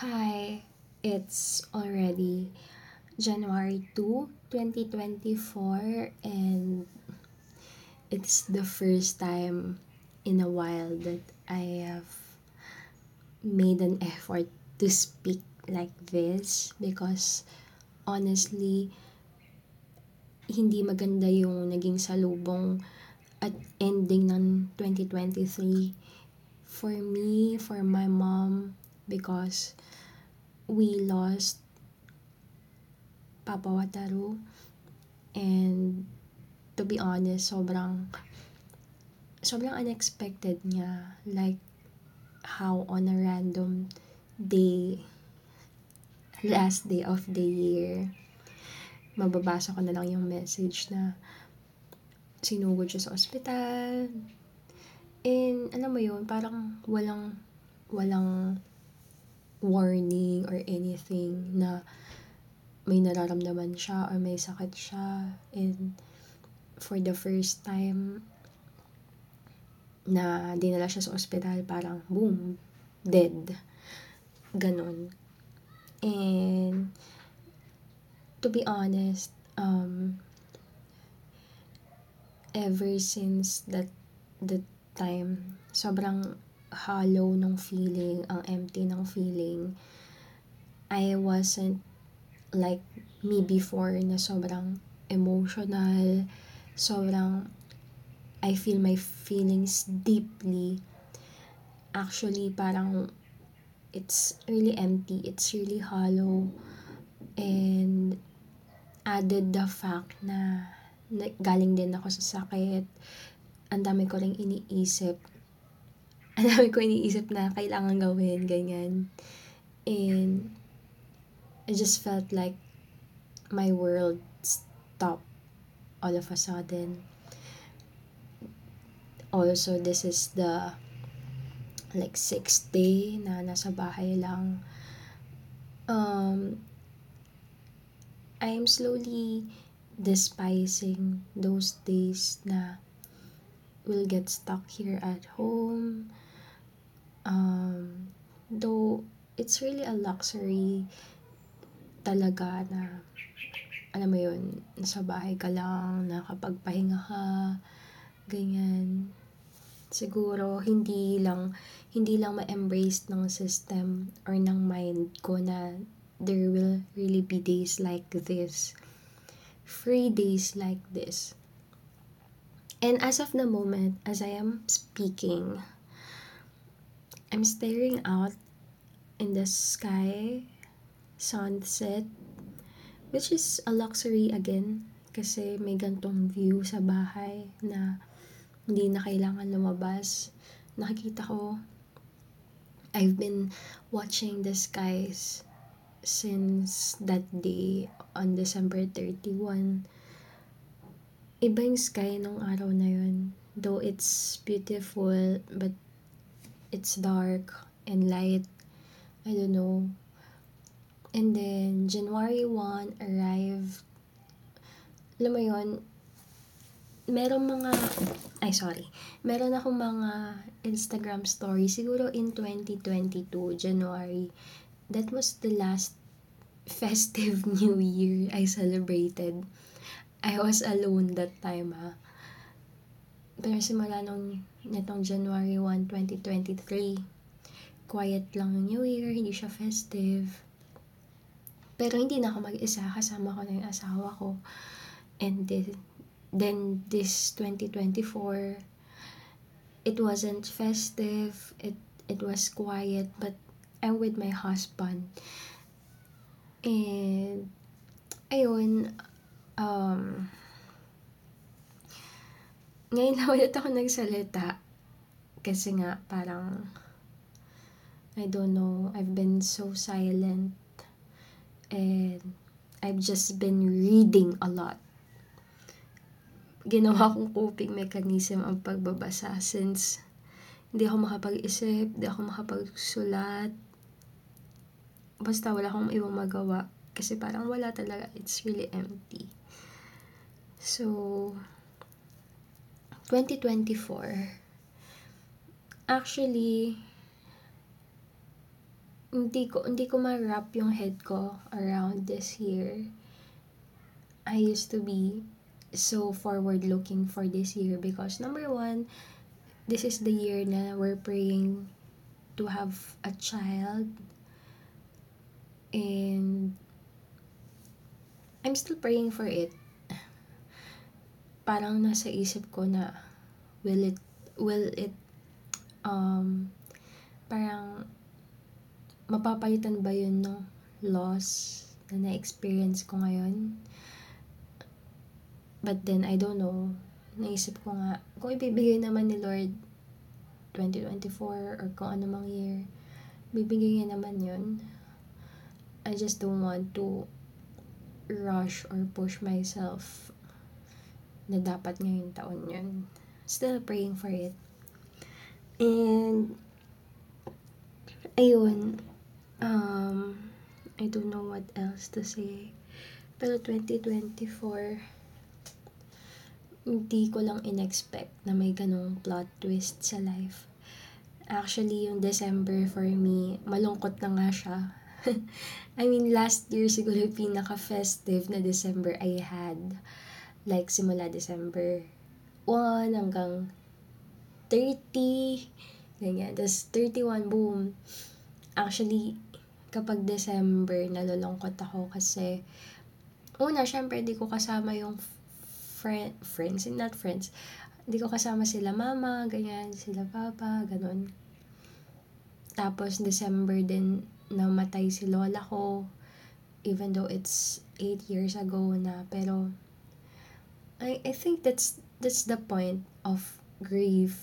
Hi, it's already January 2, 2024, and it's the first time in a while that I have made an effort to speak like this because honestly, hindi maganda yung naging salubong at ending ng 2023 for me, for my mom, because we lost Papa Wataru and to be honest, sobrang sobrang unexpected niya. Like, how on a random day, last day of the year, mababasa ko na lang yung message na sinugod siya sa ospital. And, alam mo yun, parang walang, walang warning or anything na may nararamdaman siya or may sakit siya. And for the first time na dinala siya sa ospital parang boom dead. Ganon. And to be honest um ever since that that time sobrang hollow ng feeling, ang empty ng feeling. I wasn't like me before na sobrang emotional, sobrang I feel my feelings deeply. Actually, parang it's really empty, it's really hollow, and added the fact na, na galing din ako sa sakit, ang dami ko rin iniisip ang dami ko iniisip na kailangan gawin, ganyan. And, I just felt like my world stopped all of a sudden. Also, this is the like sixth day na nasa bahay lang. Um, I am slowly despising those days na will get stuck here at home Um, though, it's really a luxury talaga na, alam mo yun, nasa bahay ka lang, nakapagpahinga ka, ganyan. Siguro, hindi lang, hindi lang ma-embrace ng system or ng mind ko na there will really be days like this. Free days like this. And as of the moment, as I am speaking, I'm staring out in the sky, sunset, which is a luxury again kasi may gantong view sa bahay na hindi na kailangan lumabas. Nakikita ko, I've been watching the skies since that day on December 31. Iba yung sky nung araw na yun. Though it's beautiful, but it's dark and light. I don't know. And then, January 1 arrived. Alam mo yun, meron mga, ay sorry, meron akong mga Instagram story, siguro in 2022, January. That was the last festive New Year I celebrated. I was alone that time ha. Pero simula nung netong January 1, 2023, quiet lang yung New Year, hindi siya festive. Pero hindi na ako mag-isa, kasama ko na yung asawa ko. And then, then this 2024, it wasn't festive, it, it was quiet, but I'm with my husband. And, ayun, um, ngayon na ulit ako nagsalita. Kasi nga, parang, I don't know, I've been so silent. And, I've just been reading a lot. Ginawa kong coping mechanism ang pagbabasa since hindi ako makapag-isip, hindi ako makapagsulat. Basta wala akong ibang magawa. Kasi parang wala talaga. It's really empty. So, 2024, actually, hindi ko hindi ko ma-wrap yung head ko around this year. I used to be so forward looking for this year because number one, this is the year na we're praying to have a child and I'm still praying for it. Parang nasa isip ko na will it will it um parang mapapalitan ba yun ng loss na na-experience ko ngayon? But then, I don't know. Naisip ko nga, kung ibibigay naman ni Lord 2024 or kung ano mang year, bibigay niya naman yun. I just don't want to rush or push myself na dapat ngayong taon yun. Still praying for it. And, ayun, um, I don't know what else to say. Pero 2024, hindi ko lang in-expect na may ganong plot twist sa life. Actually, yung December for me, malungkot na nga siya. I mean, last year siguro yung pinaka-festive na December I had. Like, simula December 1 hanggang 30. Ganyan. Tapos, 31, boom. Actually, kapag December, nalulungkot ako kasi, una, syempre, di ko kasama yung friend, friends, not friends. Hindi ko kasama sila mama, ganyan, sila papa, ganun. Tapos, December din, namatay si lola ko. Even though it's 8 years ago na. Pero, I, I think that's, that's the point of grief.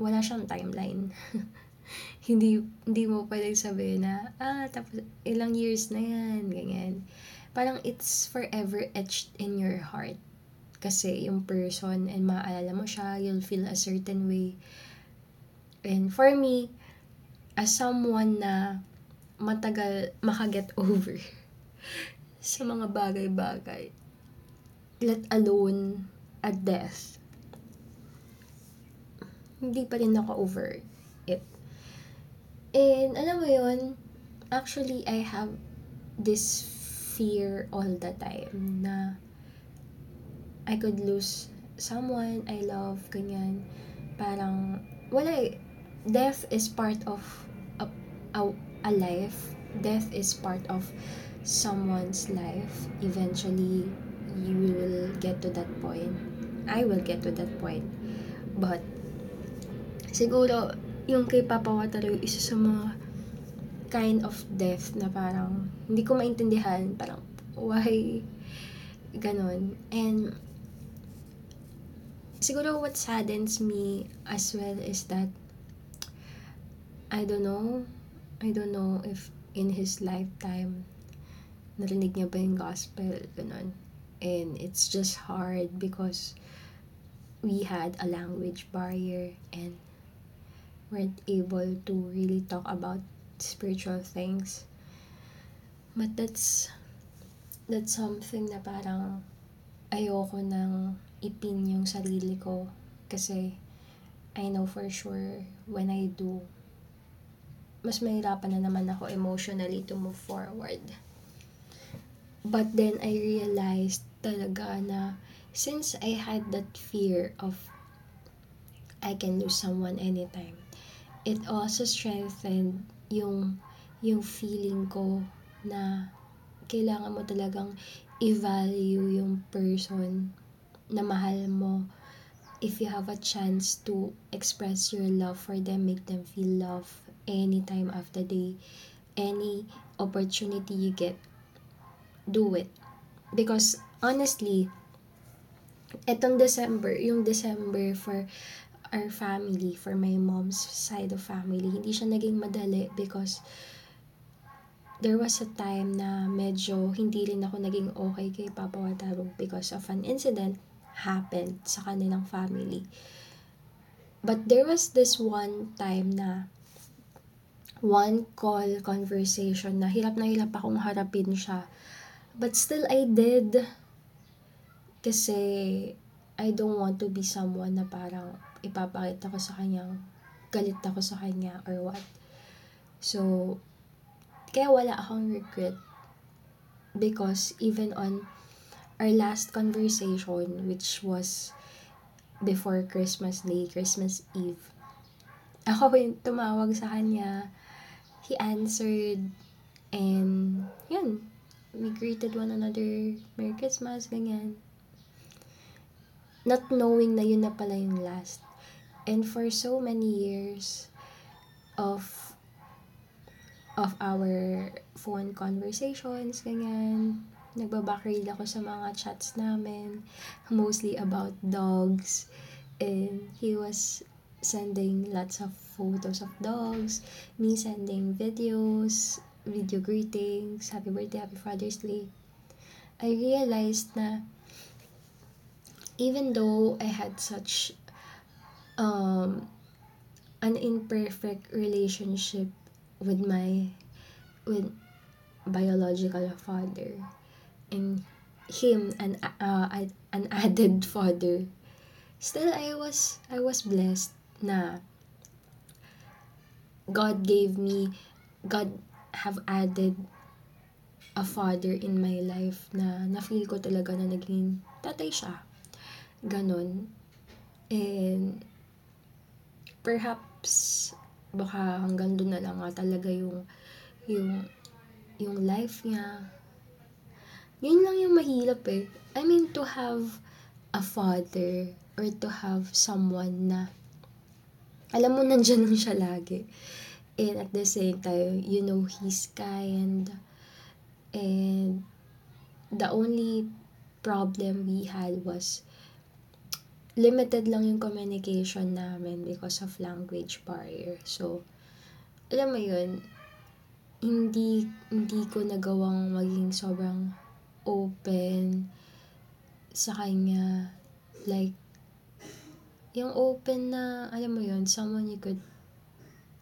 Wala siyang timeline. hindi, hindi mo pwedeng sabihin na, ah, tapos ilang years na yan, ganyan. Parang it's forever etched in your heart. Kasi yung person and maaalala mo siya, you'll feel a certain way. And for me, as someone na matagal makaget over sa mga bagay-bagay, let alone a death, hindi pa rin ako over it. And alam mo yun, actually I have this fear all the time na I could lose someone I love, ganyan. Parang, wala eh. Death is part of a, a, a life. Death is part of someone's life. Eventually, you will get to that point. I will get to that point. But, siguro, yung kay Papa Wataru, isa sa mga kind of death na parang, hindi ko maintindihan, parang, why, ganon. And, siguro what saddens me as well is that I don't know I don't know if in his lifetime narinig niya ba yung gospel ganun and it's just hard because we had a language barrier and weren't able to really talk about spiritual things but that's that's something na parang ayoko nang ipin yung sarili ko kasi I know for sure when I do mas mahirapan na naman ako emotionally to move forward. But then I realized talaga na since I had that fear of I can lose someone anytime, it also strengthened yung yung feeling ko na kailangan mo talagang i-value yung person na mahal mo if you have a chance to express your love for them, make them feel love any time of the day, any opportunity you get, do it. Because honestly, etong December, yung December for our family, for my mom's side of family, hindi siya naging madali because there was a time na medyo hindi rin ako naging okay kay Papa Wataru because of an incident happened sa kanilang family. But there was this one time na one call conversation na hirap na hirap akong harapin siya. But still I did. Kasi I don't want to be someone na parang ipapakita ko sa kanyang galit ako sa kanya or what. So, kaya wala akong regret because even on our last conversation which was before Christmas Day, Christmas Eve, ako yung tumawag sa kanya. He answered and yun, we greeted one another, Merry Christmas, ganyan. Not knowing na yun na pala yung last. And for so many years of of our phone conversations, ganyan, nagbabackread ako sa mga chats namin, mostly about dogs. And he was sending lots of photos of dogs, me sending videos, video greetings, happy birthday, happy Father's Day. I realized na even though I had such um, an imperfect relationship with my with biological father and him an uh, an added father still I was I was blessed na God gave me God have added a father in my life na na-feel ko talaga na naging tatay siya. Ganon. And perhaps baka hanggang doon na lang nga talaga yung yung yung life niya. Yun lang yung mahirap eh. I mean, to have a father or to have someone na alam mo, nandyan lang siya lagi. And at the same time, you know, he's kind. And the only problem we had was limited lang yung communication namin because of language barrier. So, alam mo yun, hindi, hindi ko nagawang maging sobrang open sa kanya. Like, yung open na, alam mo yun, someone you could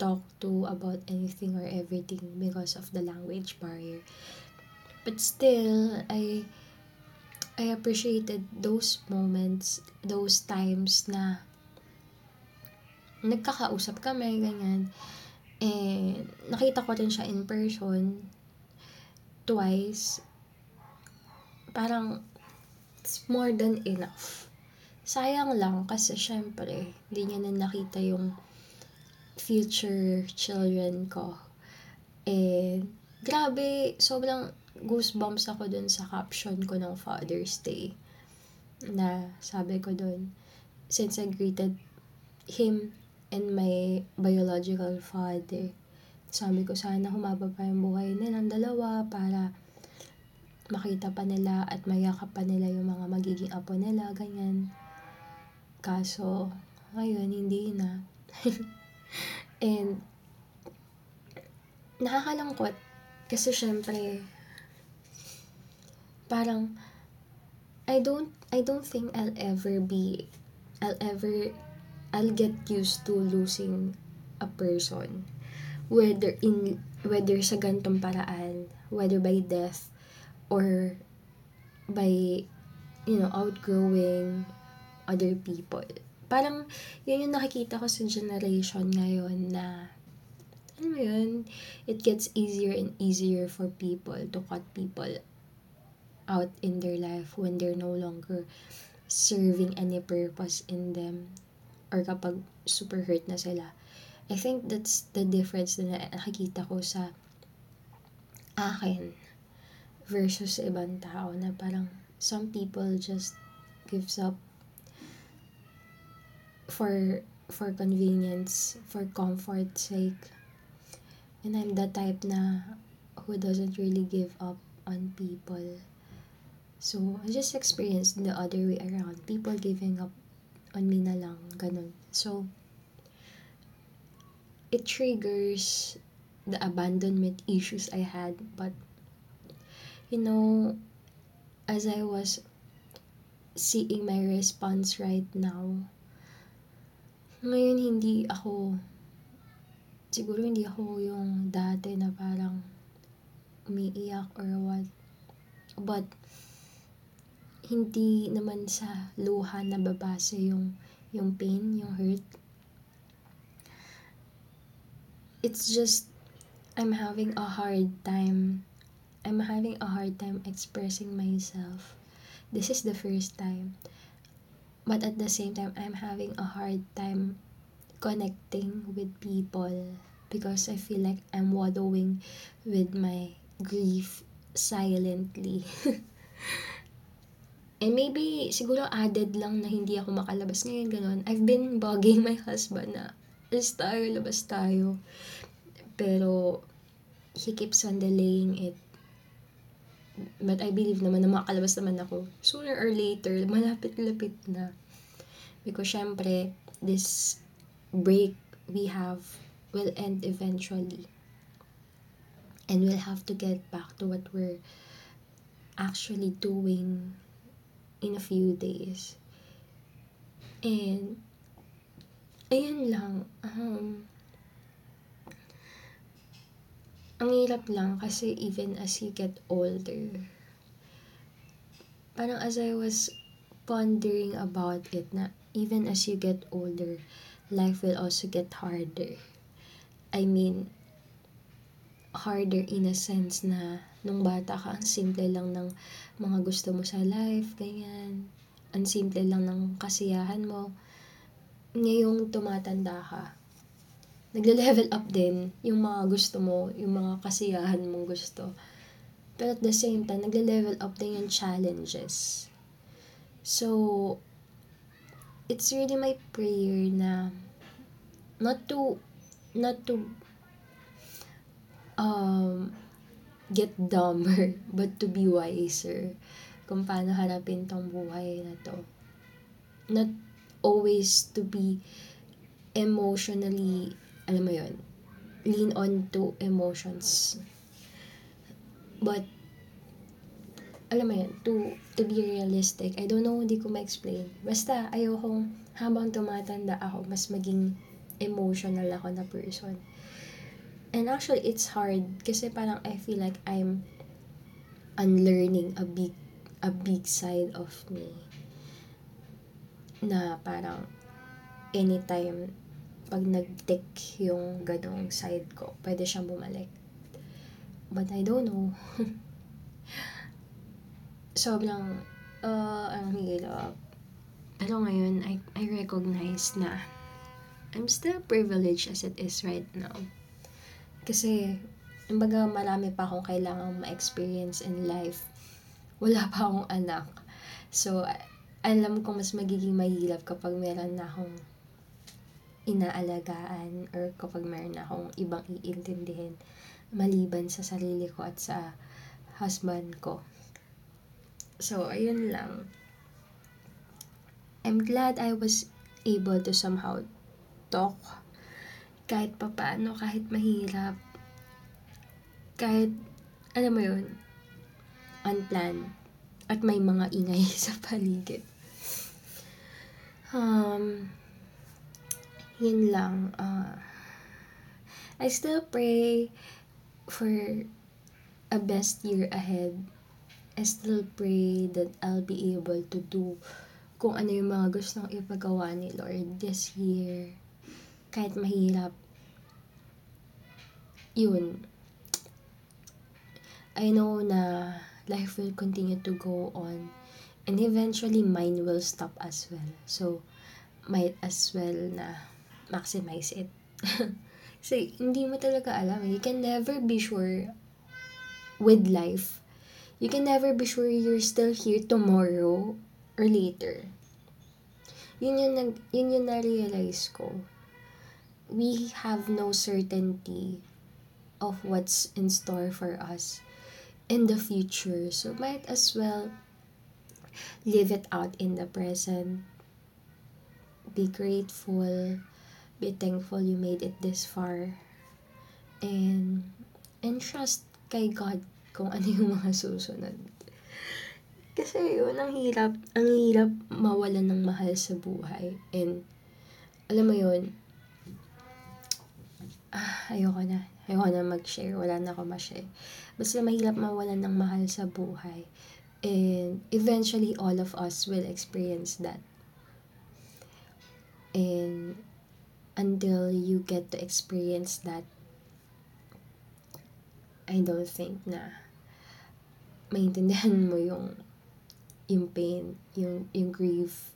talk to about anything or everything because of the language barrier. But still, I I appreciated those moments, those times na nagkakausap kami, ganyan. And nakita ko din siya in person twice. Parang it's more than enough. Sayang lang kasi syempre, hindi niya na nakita yung future children ko. And, grabe, sobrang goosebumps ako dun sa caption ko ng Father's Day. Na sabi ko dun, since I greeted him and my biological father, sabi ko sana humaba pa yung buhay nilang dalawa para makita pa nila at mayakap pa nila yung mga magiging apo nila, ganyan. Kaso, ngayon, hindi na. And, nakakalangkot. Kasi syempre, parang, I don't, I don't think I'll ever be, I'll ever, I'll get used to losing a person. Whether in, whether sa gantong paraan, whether by death, or by, you know, outgrowing other people parang yun yung nakikita ko sa generation ngayon na ano mo yun, it gets easier and easier for people to cut people out in their life when they're no longer serving any purpose in them or kapag super hurt na sila. I think that's the difference na nakikita ko sa akin versus sa ibang tao na parang some people just gives up for for convenience, for comfort sake. And I'm the type na who doesn't really give up on people. So, I just experienced the other way around. People giving up on me na lang. Ganun. So, it triggers the abandonment issues I had. But, you know, as I was seeing my response right now, ngayon hindi ako, siguro hindi ako yung dati na parang umiiyak or what. But, hindi naman sa luha na babase yung, yung pain, yung hurt. It's just, I'm having a hard time. I'm having a hard time expressing myself. This is the first time. But at the same time, I'm having a hard time connecting with people because I feel like I'm wallowing with my grief silently. And maybe, siguro added lang na hindi ako makalabas ngayon, ganun. I've been bugging my husband na, labas tayo, labas tayo. Pero, he keeps on delaying it. But I believe naman na makalabas naman ako. Sooner or later, malapit-lapit na. Because syempre, this break we have will end eventually. And we'll have to get back to what we're actually doing in a few days. And, ayun lang. Um, ang hirap lang kasi even as you get older, parang as I was pondering about it na even as you get older, life will also get harder. I mean, harder in a sense na nung bata ka, ang simple lang ng mga gusto mo sa life, ganyan. Ang simple lang ng kasiyahan mo. Ngayong tumatanda ka, nagle-level up din yung mga gusto mo, yung mga kasiyahan mong gusto. Pero at the same time, nagle-level up din yung challenges. So, it's really my prayer na not to not to um get dumber, but to be wiser kung paano harapin tong buhay na to. Not always to be emotionally, alam mo yun, lean on to emotions. But, alam mo yun, to, to be realistic. I don't know, hindi ko ma-explain. Basta, ayokong habang tumatanda ako, mas maging emotional ako na person And actually, it's hard kasi parang I feel like I'm unlearning a big a big side of me na parang anytime pag nag-tick yung ganong side ko, pwede siyang bumalik. But I don't know. Sobrang, uh, ang hirap. Pero ngayon, I, I recognize na I'm still privileged as it is right now. Kasi, kumbaga marami pa akong kailangang ma-experience in life. Wala pa akong anak. So, alam ko mas magiging mahirap kapag meron na akong inaalagaan or kapag meron na akong ibang iintindihin maliban sa sarili ko at sa husband ko. So, ayun lang. I'm glad I was able to somehow talk kahit papaano, kahit mahirap, kahit, alam mo yun, unplanned, at may mga ingay sa paligid. Um, yun lang. Uh, I still pray for a best year ahead. I still pray that I'll be able to do kung ano yung mga gustong ipagawa ni Lord this year kahit mahirap, yun, I know na life will continue to go on and eventually mine will stop as well. So, might as well na maximize it. Kasi hindi mo talaga alam. You can never be sure with life. You can never be sure you're still here tomorrow or later. Yun yung, nag, yun yung na-realize ko we have no certainty of what's in store for us in the future. So might as well live it out in the present. Be grateful. Be thankful you made it this far. And, and trust kay God kung ano yung mga susunod. Kasi yun, ang hirap, ang hirap mawalan ng mahal sa buhay. And, alam mo yun, ah, ayoko na. Ayoko na mag-share. Wala na ako ma-share. Basta mahirap mawalan ng mahal sa buhay. And eventually, all of us will experience that. And until you get to experience that, I don't think na maintindihan mo yung yung pain, yung, yung grief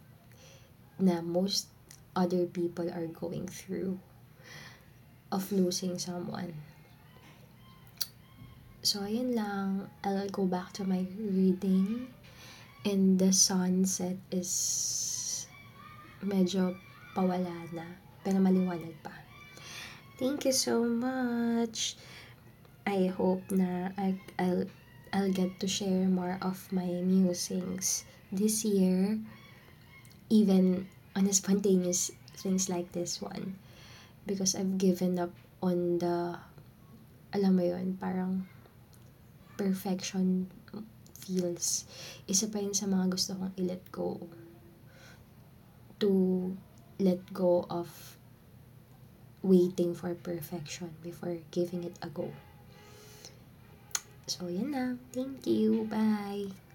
na most other people are going through of losing someone. So, ayun lang. I'll go back to my reading. And the sunset is medyo pawala na. Pero maliwanag pa. Thank you so much. I hope na I, I'll, I'll get to share more of my musings this year. Even on a spontaneous things like this one. Because I've given up on the, alam mo yun, parang perfection feels. Isa pa yun sa mga gusto kong i-let go. To let go of waiting for perfection before giving it a go. So, yan na. Thank you. Bye.